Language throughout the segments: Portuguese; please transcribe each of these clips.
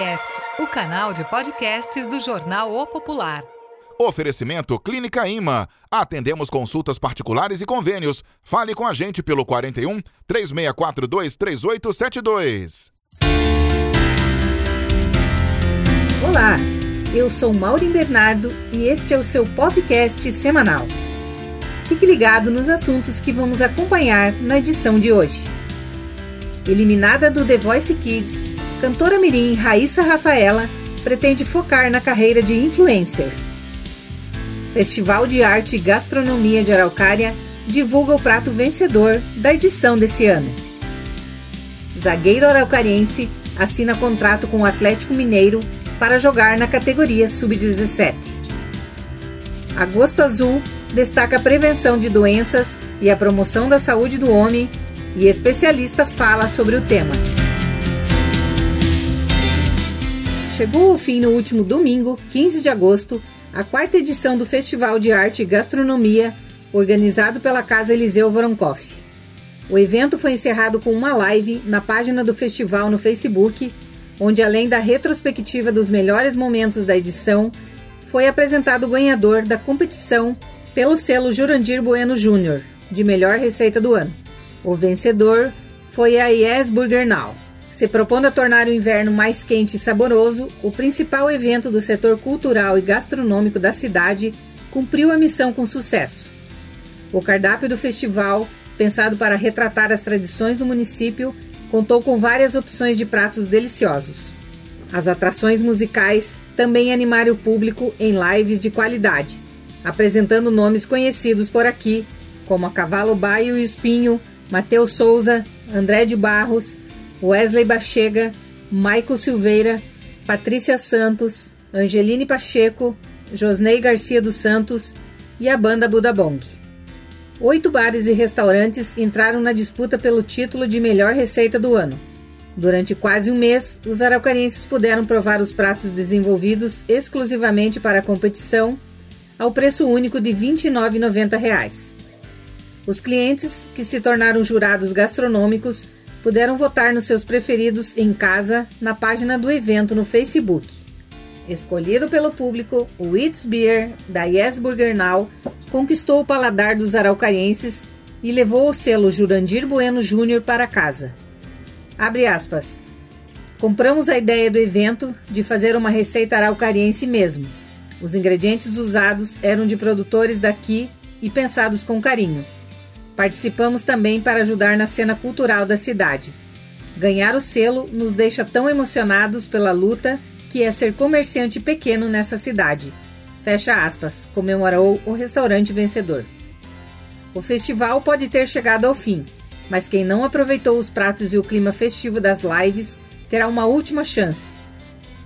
Popcast, o canal de podcasts do jornal O Popular. Oferecimento Clínica Ima. Atendemos consultas particulares e convênios. Fale com a gente pelo 41 3642 3872. Olá, eu sou Maureen Bernardo e este é o seu podcast semanal. Fique ligado nos assuntos que vamos acompanhar na edição de hoje. Eliminada do The Voice Kids, cantora mirim Raíssa Rafaela pretende focar na carreira de influencer. Festival de Arte e Gastronomia de Araucária divulga o prato vencedor da edição desse ano. Zagueiro araucariense assina contrato com o Atlético Mineiro para jogar na categoria sub-17. Agosto Azul destaca a prevenção de doenças e a promoção da saúde do homem e especialista fala sobre o tema. Chegou ao fim no último domingo, 15 de agosto, a quarta edição do Festival de Arte e Gastronomia, organizado pela Casa Eliseu Voronkoff. O evento foi encerrado com uma live na página do festival no Facebook, onde além da retrospectiva dos melhores momentos da edição, foi apresentado o ganhador da competição pelo selo Jurandir Bueno Júnior, de melhor receita do ano. O vencedor foi a Yes Burger Now. Se propondo a tornar o inverno mais quente e saboroso, o principal evento do setor cultural e gastronômico da cidade cumpriu a missão com sucesso. O cardápio do festival, pensado para retratar as tradições do município, contou com várias opções de pratos deliciosos. As atrações musicais também animaram o público em lives de qualidade, apresentando nomes conhecidos por aqui, como a Cavalo Baio e Espinho, Matheus Souza, André de Barros, Wesley Bachega, Michael Silveira, Patrícia Santos, Angeline Pacheco, Josnei Garcia dos Santos e a banda Budabong. Oito bares e restaurantes entraram na disputa pelo título de melhor receita do ano. Durante quase um mês, os araucarenses puderam provar os pratos desenvolvidos exclusivamente para a competição, ao preço único de R$ 29,90. Os clientes, que se tornaram jurados gastronômicos, puderam votar nos seus preferidos em casa na página do evento no Facebook. Escolhido pelo público, o It's Beer da Yes Burger Now conquistou o paladar dos araucarienses e levou o selo Jurandir Bueno Júnior para casa. Abre aspas. Compramos a ideia do evento de fazer uma receita araucariense mesmo. Os ingredientes usados eram de produtores daqui e pensados com carinho. Participamos também para ajudar na cena cultural da cidade. Ganhar o selo nos deixa tão emocionados pela luta que é ser comerciante pequeno nessa cidade. Fecha aspas, comemorou o restaurante vencedor. O festival pode ter chegado ao fim, mas quem não aproveitou os pratos e o clima festivo das lives terá uma última chance.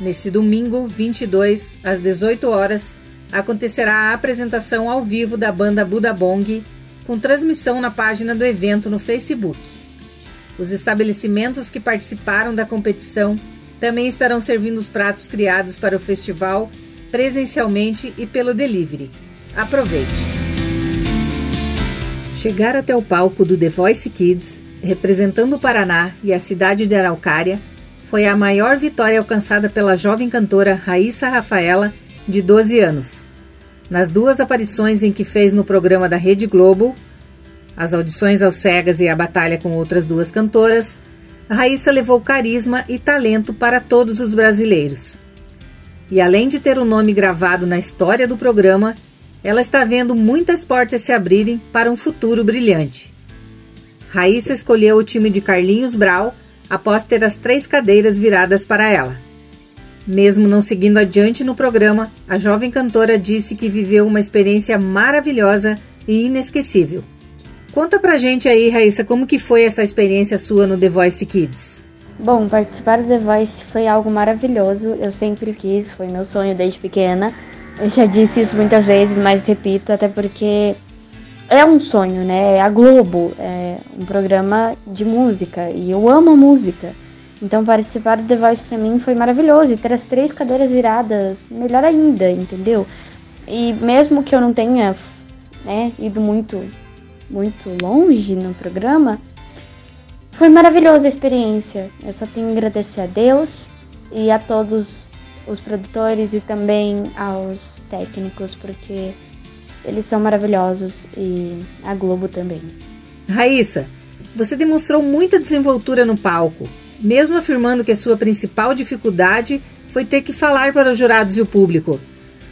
Nesse domingo, 22, às 18 horas, acontecerá a apresentação ao vivo da banda Buda Bong com transmissão na página do evento no Facebook. Os estabelecimentos que participaram da competição também estarão servindo os pratos criados para o festival presencialmente e pelo delivery. Aproveite! Chegar até o palco do The Voice Kids, representando o Paraná e a cidade de Araucária, foi a maior vitória alcançada pela jovem cantora Raíssa Rafaela, de 12 anos nas duas aparições em que fez no programa da Rede Globo, as audições aos cegas e a batalha com outras duas cantoras, Raíssa levou carisma e talento para todos os brasileiros. E além de ter o um nome gravado na história do programa, ela está vendo muitas portas se abrirem para um futuro brilhante. Raíssa escolheu o time de Carlinhos Brau após ter as três cadeiras viradas para ela. Mesmo não seguindo adiante no programa, a jovem cantora disse que viveu uma experiência maravilhosa e inesquecível. Conta pra gente aí, Raíssa, como que foi essa experiência sua no The Voice Kids? Bom, participar do The Voice foi algo maravilhoso. Eu sempre quis, foi meu sonho desde pequena. Eu já disse isso muitas vezes, mas repito, até porque é um sonho, né? É a Globo, é um programa de música e eu amo música. Então participar do The Voice pra mim foi maravilhoso. E ter as três cadeiras viradas, melhor ainda, entendeu? E mesmo que eu não tenha né, ido muito, muito longe no programa, foi maravilhosa a experiência. Eu só tenho que agradecer a Deus e a todos os produtores e também aos técnicos, porque eles são maravilhosos e a Globo também. Raíssa, você demonstrou muita desenvoltura no palco, mesmo afirmando que a sua principal dificuldade foi ter que falar para os jurados e o público.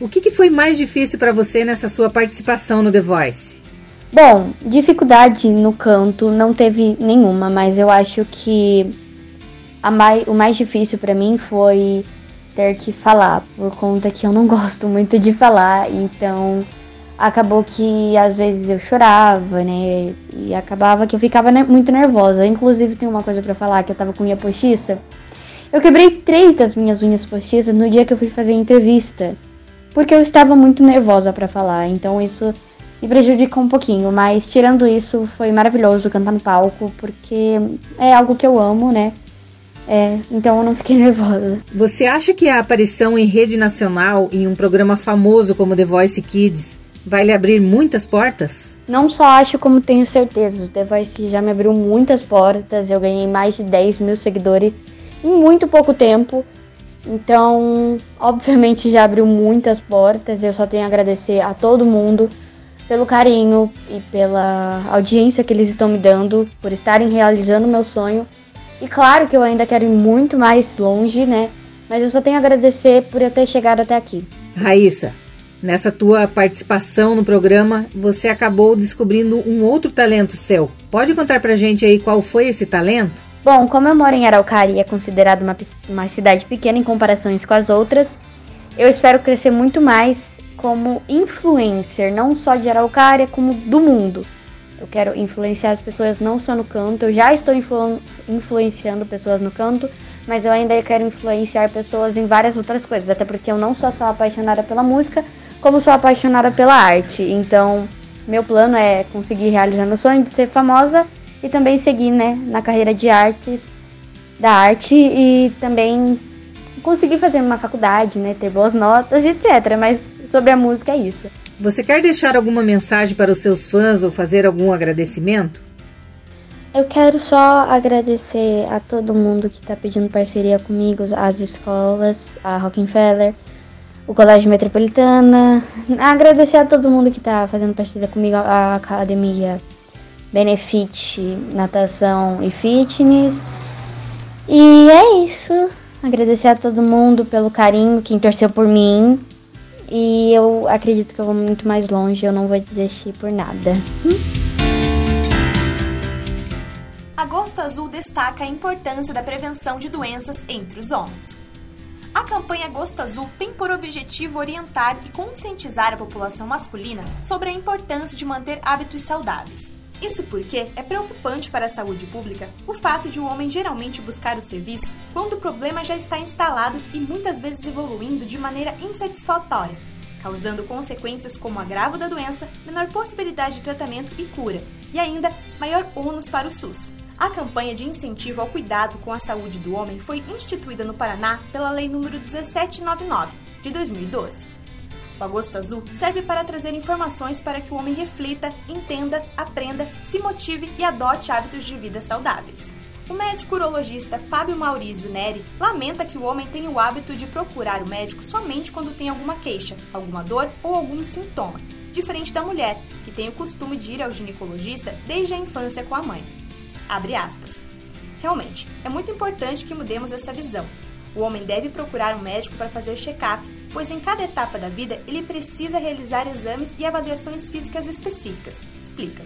O que, que foi mais difícil para você nessa sua participação no The Voice? Bom, dificuldade no canto não teve nenhuma, mas eu acho que mais, o mais difícil para mim foi ter que falar, por conta que eu não gosto muito de falar, então acabou que às vezes eu chorava, né? E acabava que eu ficava muito nervosa. Inclusive tem uma coisa para falar que eu tava com unha postiça. Eu quebrei três das minhas unhas postiças no dia que eu fui fazer a entrevista, porque eu estava muito nervosa para falar. Então isso me prejudicou um pouquinho, mas tirando isso, foi maravilhoso cantar no palco, porque é algo que eu amo, né? É, então eu não fiquei nervosa. Você acha que a aparição em rede nacional em um programa famoso como The Voice Kids vai lhe abrir muitas portas? Não só acho, como tenho certeza. O The Voice já me abriu muitas portas. Eu ganhei mais de 10 mil seguidores em muito pouco tempo. Então, obviamente, já abriu muitas portas. Eu só tenho a agradecer a todo mundo pelo carinho e pela audiência que eles estão me dando, por estarem realizando o meu sonho. E claro que eu ainda quero ir muito mais longe, né? Mas eu só tenho a agradecer por eu ter chegado até aqui. Raíssa, nessa tua participação no programa, você acabou descobrindo um outro talento seu. Pode contar pra gente aí qual foi esse talento? Bom, como eu moro em Araucária e é considerada uma, uma cidade pequena em comparações com as outras, eu espero crescer muito mais como influencer, não só de Araucária, como do mundo. Eu quero influenciar as pessoas não só no canto, eu já estou influ influenciando pessoas no canto, mas eu ainda quero influenciar pessoas em várias outras coisas, até porque eu não sou só apaixonada pela música, como sou apaixonada pela arte. Então, meu plano é conseguir realizar meu sonho de ser famosa e também seguir, né, na carreira de artes, da arte e também conseguir fazer uma faculdade, né, ter boas notas, etc. Mas sobre a música é isso. Você quer deixar alguma mensagem para os seus fãs ou fazer algum agradecimento? Eu quero só agradecer a todo mundo que está pedindo parceria comigo, as escolas, a Rockefeller, o Colégio Metropolitana. Agradecer a todo mundo que está fazendo parceria comigo, a Academia Benefit Natação e Fitness. E é isso. Agradecer a todo mundo pelo carinho, quem torceu por mim. E eu acredito que eu vou muito mais longe, eu não vou desistir por nada. Agosto Azul destaca a importância da prevenção de doenças entre os homens. A campanha Agosto Azul tem por objetivo orientar e conscientizar a população masculina sobre a importância de manter hábitos saudáveis. Isso porque é preocupante para a saúde pública o fato de o homem geralmente buscar o serviço quando o problema já está instalado e muitas vezes evoluindo de maneira insatisfatória, causando consequências como agravo da doença, menor possibilidade de tratamento e cura, e ainda maior ônus para o SUS. A campanha de incentivo ao cuidado com a saúde do homem foi instituída no Paraná pela Lei nº 1799 de 2012. O Agosto Azul serve para trazer informações para que o homem reflita, entenda, aprenda, se motive e adote hábitos de vida saudáveis. O médico urologista Fábio Maurício Neri lamenta que o homem tenha o hábito de procurar o médico somente quando tem alguma queixa, alguma dor ou algum sintoma, diferente da mulher, que tem o costume de ir ao ginecologista desde a infância com a mãe. Abre aspas. Realmente, é muito importante que mudemos essa visão. O homem deve procurar um médico para fazer check-up, pois em cada etapa da vida ele precisa realizar exames e avaliações físicas específicas, explica.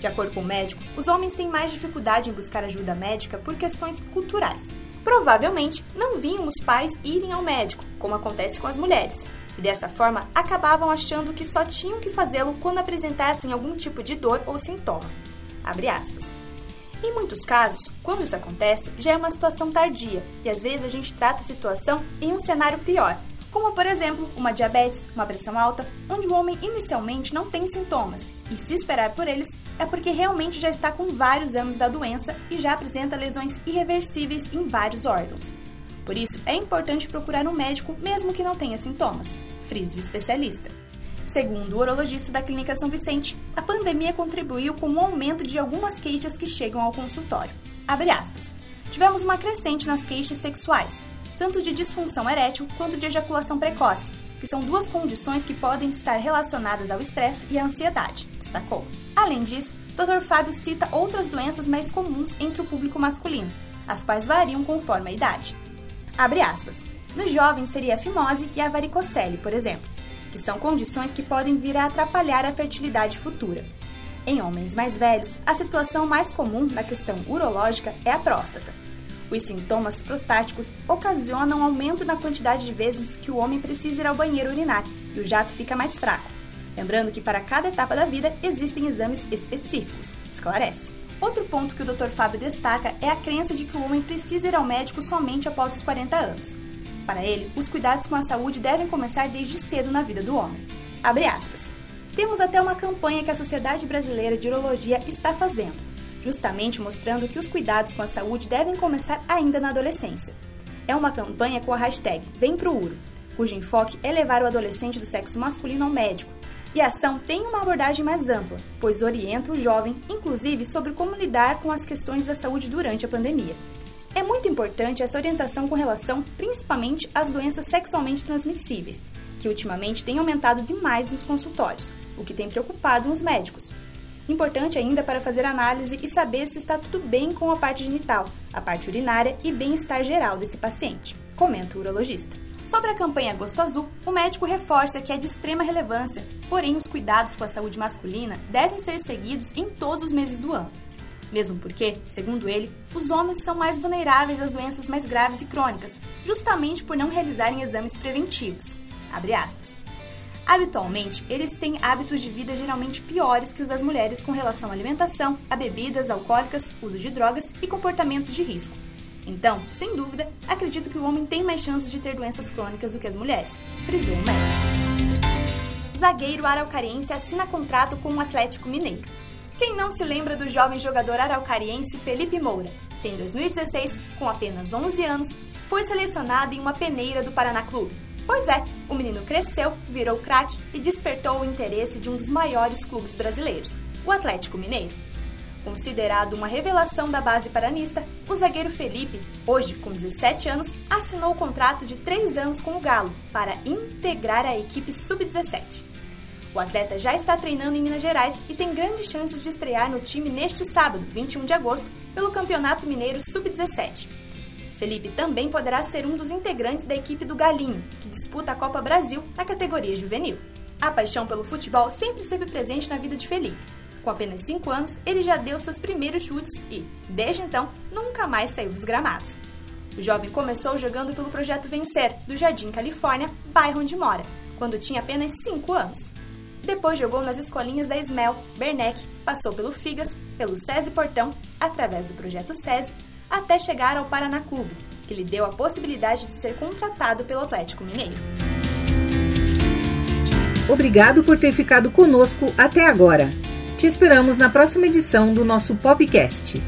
De acordo com o médico, os homens têm mais dificuldade em buscar ajuda médica por questões culturais. Provavelmente não viam os pais irem ao médico, como acontece com as mulheres, e dessa forma acabavam achando que só tinham que fazê-lo quando apresentassem algum tipo de dor ou sintoma. Abre aspas. Em muitos casos, quando isso acontece, já é uma situação tardia e às vezes a gente trata a situação em um cenário pior, como por exemplo uma diabetes, uma pressão alta, onde o homem inicialmente não tem sintomas e se esperar por eles é porque realmente já está com vários anos da doença e já apresenta lesões irreversíveis em vários órgãos. Por isso, é importante procurar um médico mesmo que não tenha sintomas, frise o especialista. Segundo o urologista da Clínica São Vicente, a pandemia contribuiu com o aumento de algumas queixas que chegam ao consultório. Aspas. Tivemos uma crescente nas queixas sexuais. tanto de disfunção erétil quanto de ejaculação precoce, que são duas condições que podem estar relacionadas ao estresse e à ansiedade, destacou. Além disso, Dr. Fábio cita outras doenças mais comuns entre o público masculino, as quais variam conforme a idade. Abre aspas. Nos jovens seria a fimose e a varicocele, por exemplo, que são condições que podem vir a atrapalhar a fertilidade futura. Em homens mais velhos, a situação mais comum na questão urológica é a próstata. Os sintomas prostáticos ocasionam aumento na quantidade de vezes que o homem precisa ir ao banheiro urinar e o jato fica mais fraco. Lembrando que para cada etapa da vida existem exames específicos, esclarece. Outro ponto que o Dr. Fábio destaca é a crença de que o homem precisa ir ao médico somente após os 40 anos. Para ele, os cuidados com a saúde devem começar desde cedo na vida do homem. Abre aspas. Temos até uma campanha que a Sociedade Brasileira de Urologia está fazendo, justamente mostrando que os cuidados com a saúde devem começar ainda na adolescência. É uma campanha com a hashtag Vem Pro Uro, cujo enfoque é levar o adolescente do sexo masculino ao médico e a ação tem uma abordagem mais ampla, pois orienta o jovem, inclusive, sobre como lidar com as questões da saúde durante a pandemia. É muito importante essa orientação com relação principalmente às doenças sexualmente transmissíveis, que ultimamente têm aumentado demais nos consultórios, o que tem preocupado os médicos. Importante ainda para fazer análise e saber se está tudo bem com a parte genital, a parte urinária e bem-estar geral desse paciente, comenta o urologista. Sobre a campanha Gosto Azul, o médico reforça que é de extrema relevância, porém os cuidados com a saúde masculina devem ser seguidos em todos os meses do ano. Mesmo porque, segundo ele, os homens são mais vulneráveis às doenças mais graves e crônicas, justamente por não realizarem exames preventivos. Habitualmente, eles têm hábitos de vida geralmente piores que os das mulheres com relação à alimentação, a bebidas alcoólicas, uso de drogas e comportamentos de risco. Então, sem dúvida, acredito que o homem tem mais chances de ter doenças crônicas do que as mulheres, frisou o médico. Zagueiro araucariense assina contrato com o Atlético Mineiro. Quem não se lembra do jovem jogador araucariense Felipe Moura, que em 2016, com apenas 11 anos, foi selecionado em uma peneira do Paraná Clube? Pois é, o menino cresceu, virou craque e despertou o interesse de um dos maiores clubes brasileiros, o Atlético Mineiro. Considerado uma revelação da base paranista, o zagueiro Felipe, hoje com 17 anos, assinou o contrato de 3 anos com o Galo para integrar a equipe sub-17. O atleta já está treinando em Minas Gerais e tem grandes chances de estrear no time neste sábado, 21 de agosto, pelo Campeonato Mineiro Sub-17. Felipe também poderá ser um dos integrantes da equipe do Galinho, que disputa a Copa Brasil na categoria juvenil. A paixão pelo futebol sempre esteve presente na vida de Felipe com apenas 5 anos, ele já deu seus primeiros chutes e, desde então, nunca mais saiu dos gramados. O jovem começou jogando pelo projeto Vencer, do Jardim Califórnia, bairro onde mora, quando tinha apenas 5 anos. Depois jogou nas escolinhas da Ismel, Bernec, passou pelo Figas, pelo SESI Portão, através do projeto SESI, até chegar ao Paraná Clube, que lhe deu a possibilidade de ser contratado pelo Atlético Mineiro. Obrigado por ter ficado conosco até agora. Te esperamos na próxima edição do nosso podcast.